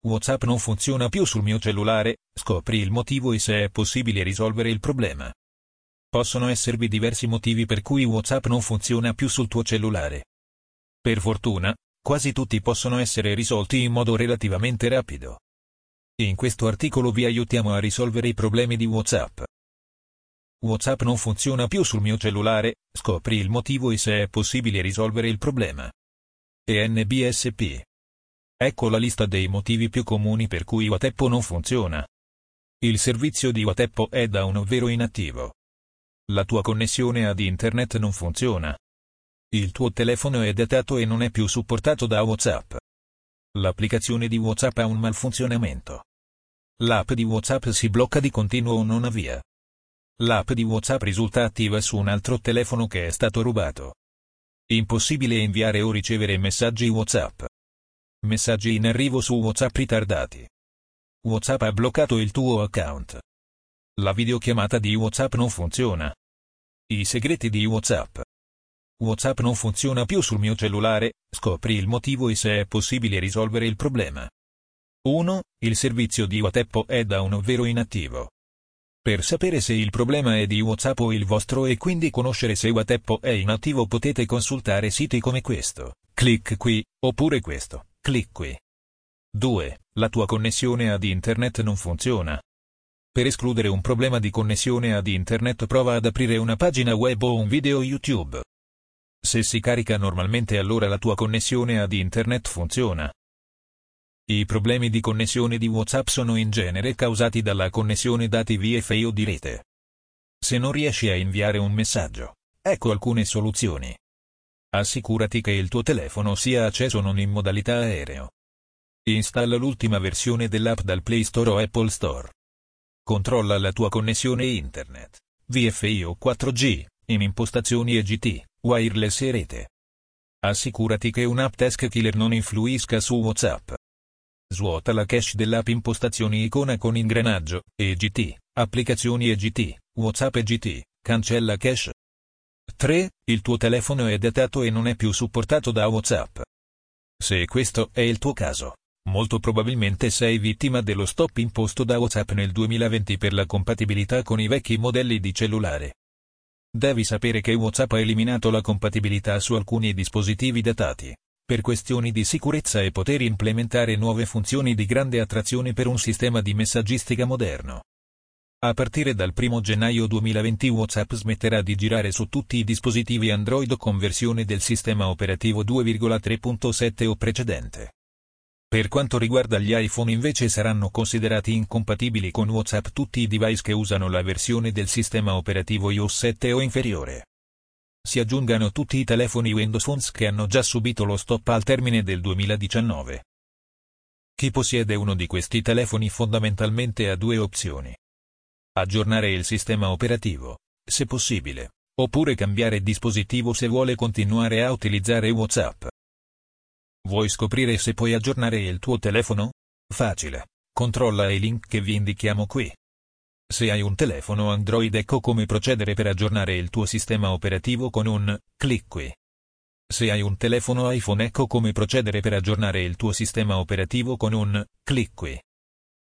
WhatsApp non funziona più sul mio cellulare, scopri il motivo e se è possibile risolvere il problema. Possono esservi diversi motivi per cui WhatsApp non funziona più sul tuo cellulare. Per fortuna, quasi tutti possono essere risolti in modo relativamente rapido. In questo articolo vi aiutiamo a risolvere i problemi di WhatsApp. WhatsApp non funziona più sul mio cellulare, scopri il motivo e se è possibile risolvere il problema. ENBSP Ecco la lista dei motivi più comuni per cui WhatsApp non funziona. Il servizio di WhatsApp è da un ovvero inattivo. La tua connessione ad internet non funziona. Il tuo telefono è datato e non è più supportato da WhatsApp. L'applicazione di WhatsApp ha un malfunzionamento. L'app di WhatsApp si blocca di continuo o non avvia. L'app di WhatsApp risulta attiva su un altro telefono che è stato rubato. Impossibile inviare o ricevere messaggi WhatsApp. Messaggi in arrivo su WhatsApp ritardati. WhatsApp ha bloccato il tuo account. La videochiamata di WhatsApp non funziona. I segreti di WhatsApp. WhatsApp non funziona più sul mio cellulare, scopri il motivo e se è possibile risolvere il problema. 1. Il servizio di WhatsApp è da un ovvero inattivo. Per sapere se il problema è di WhatsApp o il vostro e quindi conoscere se WhatsApp è inattivo potete consultare siti come questo. Clic qui, oppure questo. Clic qui. 2. La tua connessione ad internet non funziona. Per escludere un problema di connessione ad internet prova ad aprire una pagina web o un video YouTube. Se si carica normalmente allora la tua connessione ad internet funziona. I problemi di connessione di WhatsApp sono in genere causati dalla connessione dati VFI o di rete. Se non riesci a inviare un messaggio, ecco alcune soluzioni. Assicurati che il tuo telefono sia acceso non in modalità aereo. Installa l'ultima versione dell'app dal Play Store o Apple Store. Controlla la tua connessione internet, VFI o 4G, in impostazioni EGT, wireless e rete. Assicurati che un app task killer non influisca su WhatsApp. Svuota la cache dell'app impostazioni icona con ingranaggio, EGT, applicazioni EGT, WhatsApp EGT, cancella cache. 3. Il tuo telefono è datato e non è più supportato da WhatsApp. Se questo è il tuo caso, molto probabilmente sei vittima dello stop imposto da WhatsApp nel 2020 per la compatibilità con i vecchi modelli di cellulare. Devi sapere che WhatsApp ha eliminato la compatibilità su alcuni dispositivi datati, per questioni di sicurezza e poter implementare nuove funzioni di grande attrazione per un sistema di messaggistica moderno. A partire dal 1 gennaio 2020 WhatsApp smetterà di girare su tutti i dispositivi Android con versione del sistema operativo 2,3.7 o precedente. Per quanto riguarda gli iPhone invece saranno considerati incompatibili con WhatsApp tutti i device che usano la versione del sistema operativo iOS 7 o inferiore. Si aggiungano tutti i telefoni Windows Phones che hanno già subito lo stop al termine del 2019. Chi possiede uno di questi telefoni fondamentalmente ha due opzioni aggiornare il sistema operativo, se possibile, oppure cambiare dispositivo se vuole continuare a utilizzare WhatsApp. Vuoi scoprire se puoi aggiornare il tuo telefono? Facile. Controlla i link che vi indichiamo qui. Se hai un telefono Android ecco come procedere per aggiornare il tuo sistema operativo con un clic qui. Se hai un telefono iPhone ecco come procedere per aggiornare il tuo sistema operativo con un clic qui.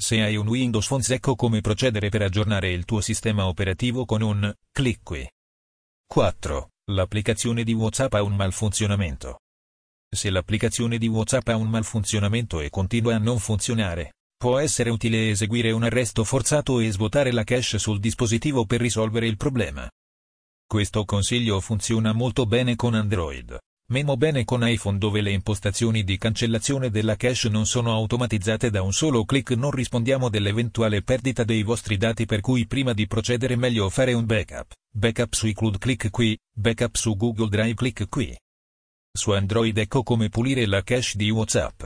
Se hai un Windows Phone ecco come procedere per aggiornare il tuo sistema operativo con un clic qui. 4. L'applicazione di WhatsApp ha un malfunzionamento. Se l'applicazione di WhatsApp ha un malfunzionamento e continua a non funzionare, può essere utile eseguire un arresto forzato e svuotare la cache sul dispositivo per risolvere il problema. Questo consiglio funziona molto bene con Android. Meno bene con iPhone dove le impostazioni di cancellazione della cache non sono automatizzate da un solo clic non rispondiamo dell'eventuale perdita dei vostri dati per cui prima di procedere meglio fare un backup. Backup su iCloud clic qui, backup su Google Drive clic qui. Su Android ecco come pulire la cache di WhatsApp.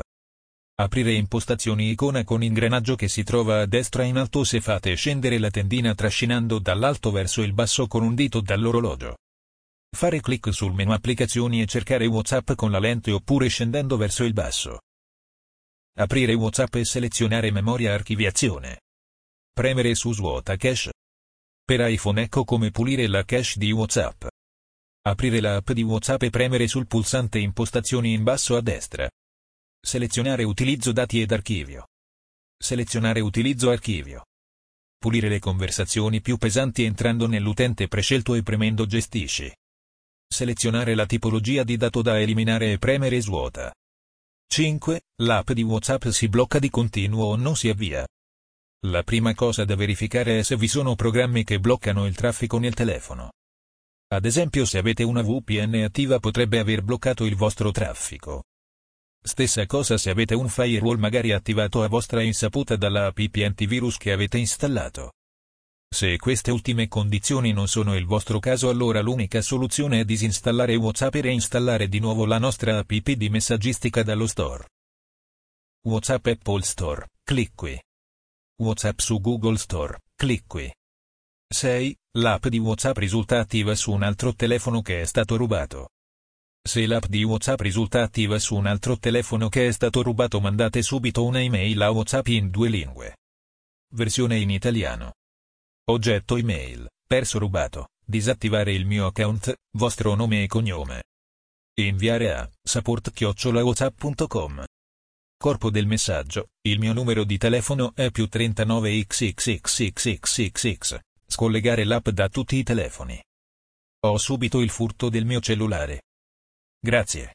Aprire impostazioni icona con ingranaggio che si trova a destra in alto se fate scendere la tendina trascinando dall'alto verso il basso con un dito dall'orologio. Fare clic sul menu applicazioni e cercare WhatsApp con la lente oppure scendendo verso il basso. Aprire WhatsApp e selezionare memoria archiviazione. Premere su svuota cache. Per iPhone ecco come pulire la cache di WhatsApp. Aprire l'app di WhatsApp e premere sul pulsante impostazioni in basso a destra. Selezionare utilizzo dati ed archivio. Selezionare utilizzo archivio. Pulire le conversazioni più pesanti entrando nell'utente prescelto e premendo Gestisci. Selezionare la tipologia di dato da eliminare e premere svuota. 5. L'app di WhatsApp si blocca di continuo o non si avvia. La prima cosa da verificare è se vi sono programmi che bloccano il traffico nel telefono. Ad esempio se avete una VPN attiva potrebbe aver bloccato il vostro traffico. Stessa cosa se avete un firewall magari attivato a vostra insaputa dalla app antivirus che avete installato. Se queste ultime condizioni non sono il vostro caso allora l'unica soluzione è disinstallare WhatsApp e reinstallare di nuovo la nostra app di messaggistica dallo store. WhatsApp Apple Store, clic qui. WhatsApp su Google Store, clic qui. 6. L'app di WhatsApp risulta attiva su un altro telefono che è stato rubato. Se l'app di WhatsApp risulta attiva su un altro telefono che è stato rubato mandate subito una email a WhatsApp in due lingue. Versione in italiano. Oggetto email, perso rubato, disattivare il mio account, vostro nome e cognome. Inviare a support-whatsapp.com. Corpo del messaggio, il mio numero di telefono è più 39xxxxxxx. Scollegare l'app da tutti i telefoni. Ho subito il furto del mio cellulare. Grazie.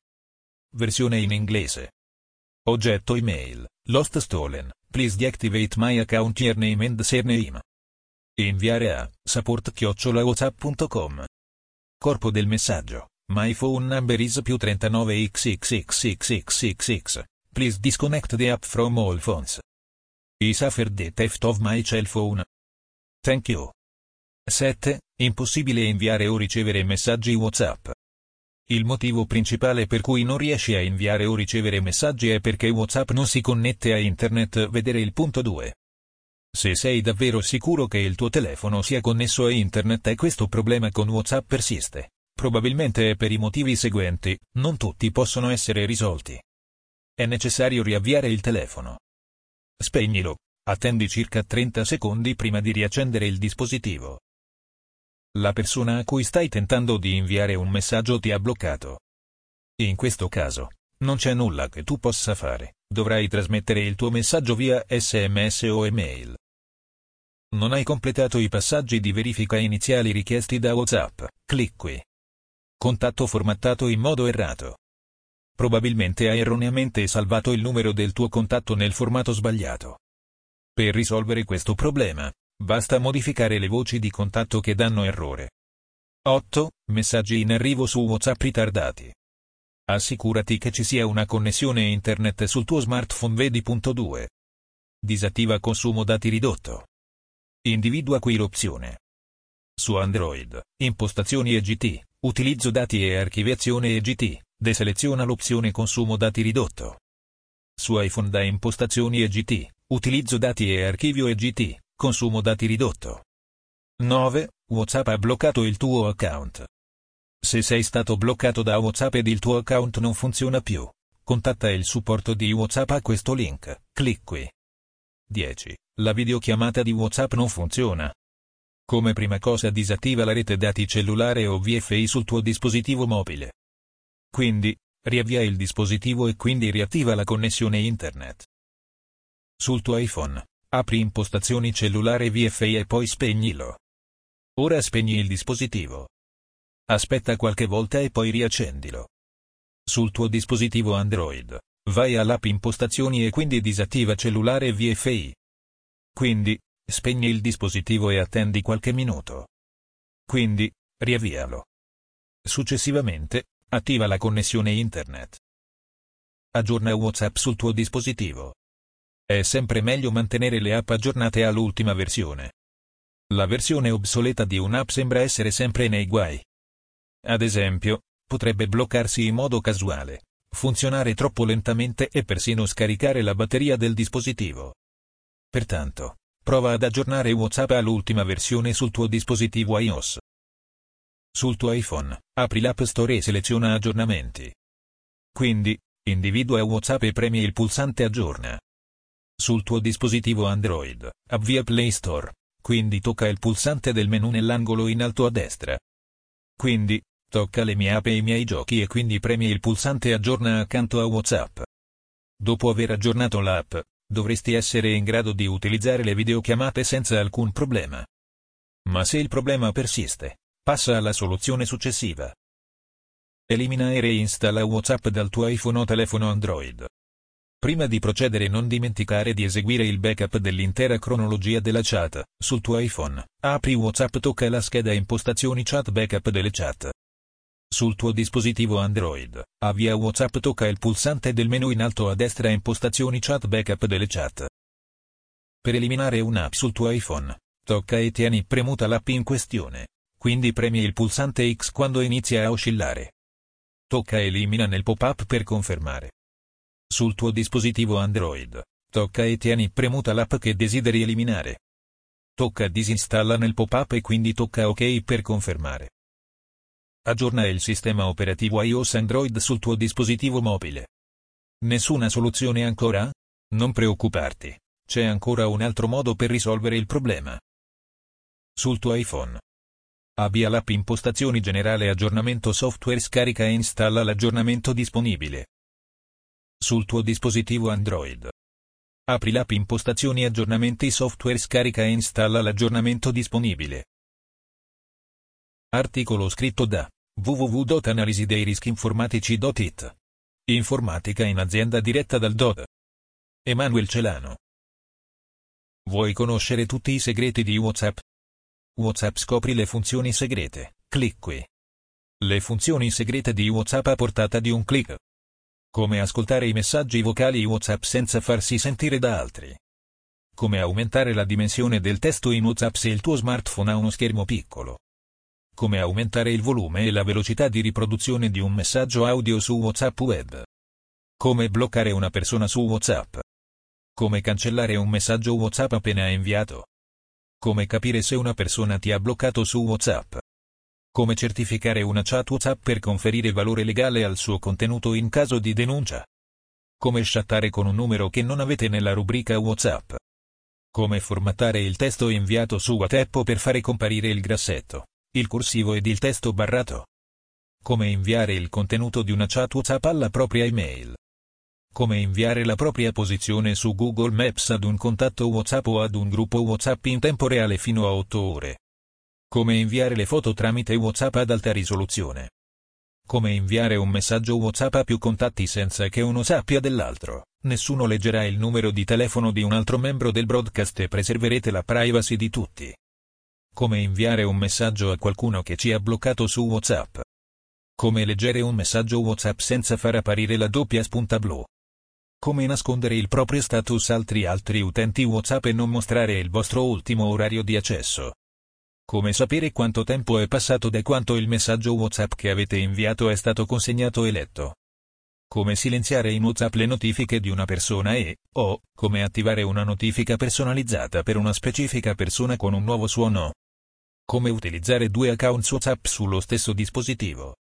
Versione in inglese. Oggetto email, lost stolen, please deactivate my account username and surname. Inviare a support-whatsapp.com. Corpo del messaggio. My phone number is più 39xxxxxxx. Please disconnect the app from all phones. I suffered the theft of my cell phone. Thank you. 7. Impossibile inviare o ricevere messaggi WhatsApp. Il motivo principale per cui non riesci a inviare o ricevere messaggi è perché WhatsApp non si connette a internet. Vedere il punto 2. Se sei davvero sicuro che il tuo telefono sia connesso a internet e questo problema con WhatsApp persiste, probabilmente è per i motivi seguenti, non tutti possono essere risolti. È necessario riavviare il telefono. Spegnilo. Attendi circa 30 secondi prima di riaccendere il dispositivo. La persona a cui stai tentando di inviare un messaggio ti ha bloccato. In questo caso, non c'è nulla che tu possa fare, dovrai trasmettere il tuo messaggio via sms o email. Non hai completato i passaggi di verifica iniziali richiesti da WhatsApp, clic qui. Contatto formattato in modo errato. Probabilmente hai erroneamente salvato il numero del tuo contatto nel formato sbagliato. Per risolvere questo problema, basta modificare le voci di contatto che danno errore. 8. Messaggi in arrivo su WhatsApp ritardati. Assicurati che ci sia una connessione internet sul tuo smartphone. Vedi punto 2. Disattiva consumo dati ridotto. Individua qui l'opzione. Su Android, impostazioni EGT, utilizzo dati e archiviazione EGT, deseleziona l'opzione consumo dati ridotto. Su iPhone da impostazioni EGT, utilizzo dati e archivio EGT, consumo dati ridotto. 9. WhatsApp ha bloccato il tuo account. Se sei stato bloccato da WhatsApp ed il tuo account non funziona più, contatta il supporto di WhatsApp a questo link, clic qui. 10. La videochiamata di WhatsApp non funziona. Come prima cosa disattiva la rete dati cellulare o VFI sul tuo dispositivo mobile. Quindi, riavvia il dispositivo e quindi riattiva la connessione internet. Sul tuo iPhone, apri impostazioni cellulare VFI e poi spegnilo. Ora spegni il dispositivo. Aspetta qualche volta e poi riaccendilo. Sul tuo dispositivo Android, vai all'app impostazioni e quindi disattiva cellulare VFI. Quindi, spegni il dispositivo e attendi qualche minuto. Quindi, riavvialo. Successivamente, attiva la connessione internet. Aggiorna WhatsApp sul tuo dispositivo. È sempre meglio mantenere le app aggiornate all'ultima versione. La versione obsoleta di un'app sembra essere sempre nei guai. Ad esempio, potrebbe bloccarsi in modo casuale, funzionare troppo lentamente e persino scaricare la batteria del dispositivo. Pertanto, prova ad aggiornare WhatsApp all'ultima versione sul tuo dispositivo iOS. Sul tuo iPhone, apri l'App Store e seleziona Aggiornamenti. Quindi, individua WhatsApp e premi il pulsante Aggiorna. Sul tuo dispositivo Android, avvia Play Store, quindi tocca il pulsante del menu nell'angolo in alto a destra. Quindi, Tocca le mie app e i miei giochi e quindi premi il pulsante aggiorna accanto a WhatsApp. Dopo aver aggiornato l'app, dovresti essere in grado di utilizzare le videochiamate senza alcun problema. Ma se il problema persiste, passa alla soluzione successiva. Elimina e reinstalla WhatsApp dal tuo iPhone o telefono Android. Prima di procedere non dimenticare di eseguire il backup dell'intera cronologia della chat. Sul tuo iPhone, apri WhatsApp tocca la scheda impostazioni chat backup delle chat. Sul tuo dispositivo Android, avvia WhatsApp tocca il pulsante del menu in alto a destra impostazioni chat backup delle chat. Per eliminare un'app sul tuo iPhone, tocca e tieni premuta l'app in questione, quindi premi il pulsante X quando inizia a oscillare. Tocca elimina nel pop-up per confermare. Sul tuo dispositivo Android, tocca e tieni premuta l'app che desideri eliminare. Tocca disinstalla nel pop-up e quindi tocca OK per confermare. Aggiorna il sistema operativo iOS Android sul tuo dispositivo mobile. Nessuna soluzione ancora? Non preoccuparti, c'è ancora un altro modo per risolvere il problema. Sul tuo iPhone. Avvia l'app Impostazioni Generale Aggiornamento Software Scarica e installa l'aggiornamento disponibile sul tuo dispositivo Android. Apri l'app Impostazioni Aggiornamenti Software scarica e installa l'aggiornamento disponibile. Articolo scritto da www.analisideirischiinformatici.it. Informatica in azienda diretta dal DOD. Emanuel Celano. Vuoi conoscere tutti i segreti di WhatsApp? WhatsApp scopri le funzioni segrete. Clic qui. Le funzioni segrete di WhatsApp a portata di un clic. Come ascoltare i messaggi vocali WhatsApp senza farsi sentire da altri. Come aumentare la dimensione del testo in WhatsApp se il tuo smartphone ha uno schermo piccolo. Come aumentare il volume e la velocità di riproduzione di un messaggio audio su WhatsApp web. Come bloccare una persona su WhatsApp. Come cancellare un messaggio WhatsApp appena inviato. Come capire se una persona ti ha bloccato su WhatsApp. Come certificare una chat WhatsApp per conferire valore legale al suo contenuto in caso di denuncia. Come chattare con un numero che non avete nella rubrica WhatsApp. Come formattare il testo inviato su WhatsApp per fare comparire il grassetto, il corsivo ed il testo barrato. Come inviare il contenuto di una chat WhatsApp alla propria email. Come inviare la propria posizione su Google Maps ad un contatto WhatsApp o ad un gruppo WhatsApp in tempo reale fino a 8 ore. Come inviare le foto tramite WhatsApp ad alta risoluzione. Come inviare un messaggio WhatsApp a più contatti senza che uno sappia dell'altro. Nessuno leggerà il numero di telefono di un altro membro del broadcast e preserverete la privacy di tutti. Come inviare un messaggio a qualcuno che ci ha bloccato su WhatsApp. Come leggere un messaggio WhatsApp senza far apparire la doppia spunta blu. Come nascondere il proprio status altri altri utenti WhatsApp e non mostrare il vostro ultimo orario di accesso. Come sapere quanto tempo è passato da quanto il messaggio WhatsApp che avete inviato è stato consegnato e letto. Come silenziare in WhatsApp le notifiche di una persona e, o, come attivare una notifica personalizzata per una specifica persona con un nuovo suono. Come utilizzare due accounts WhatsApp sullo stesso dispositivo.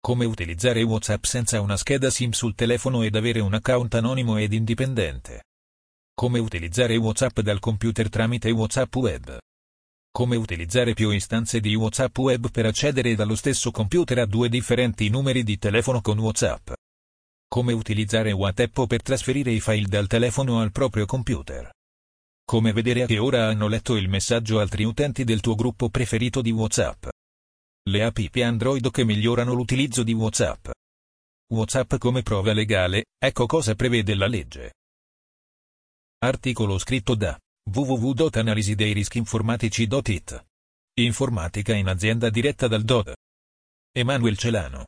Come utilizzare WhatsApp senza una scheda SIM sul telefono ed avere un account anonimo ed indipendente. Come utilizzare WhatsApp dal computer tramite WhatsApp Web. Come utilizzare più istanze di WhatsApp web per accedere dallo stesso computer a due differenti numeri di telefono con WhatsApp. Come utilizzare WhatsApp per trasferire i file dal telefono al proprio computer. Come vedere a che ora hanno letto il messaggio altri utenti del tuo gruppo preferito di WhatsApp. Le app Android che migliorano l'utilizzo di WhatsApp. WhatsApp come prova legale, ecco cosa prevede la legge. Articolo scritto da www.analisideirischiinformatici.it. Informatica in azienda diretta dal DOD. Emanuel Celano.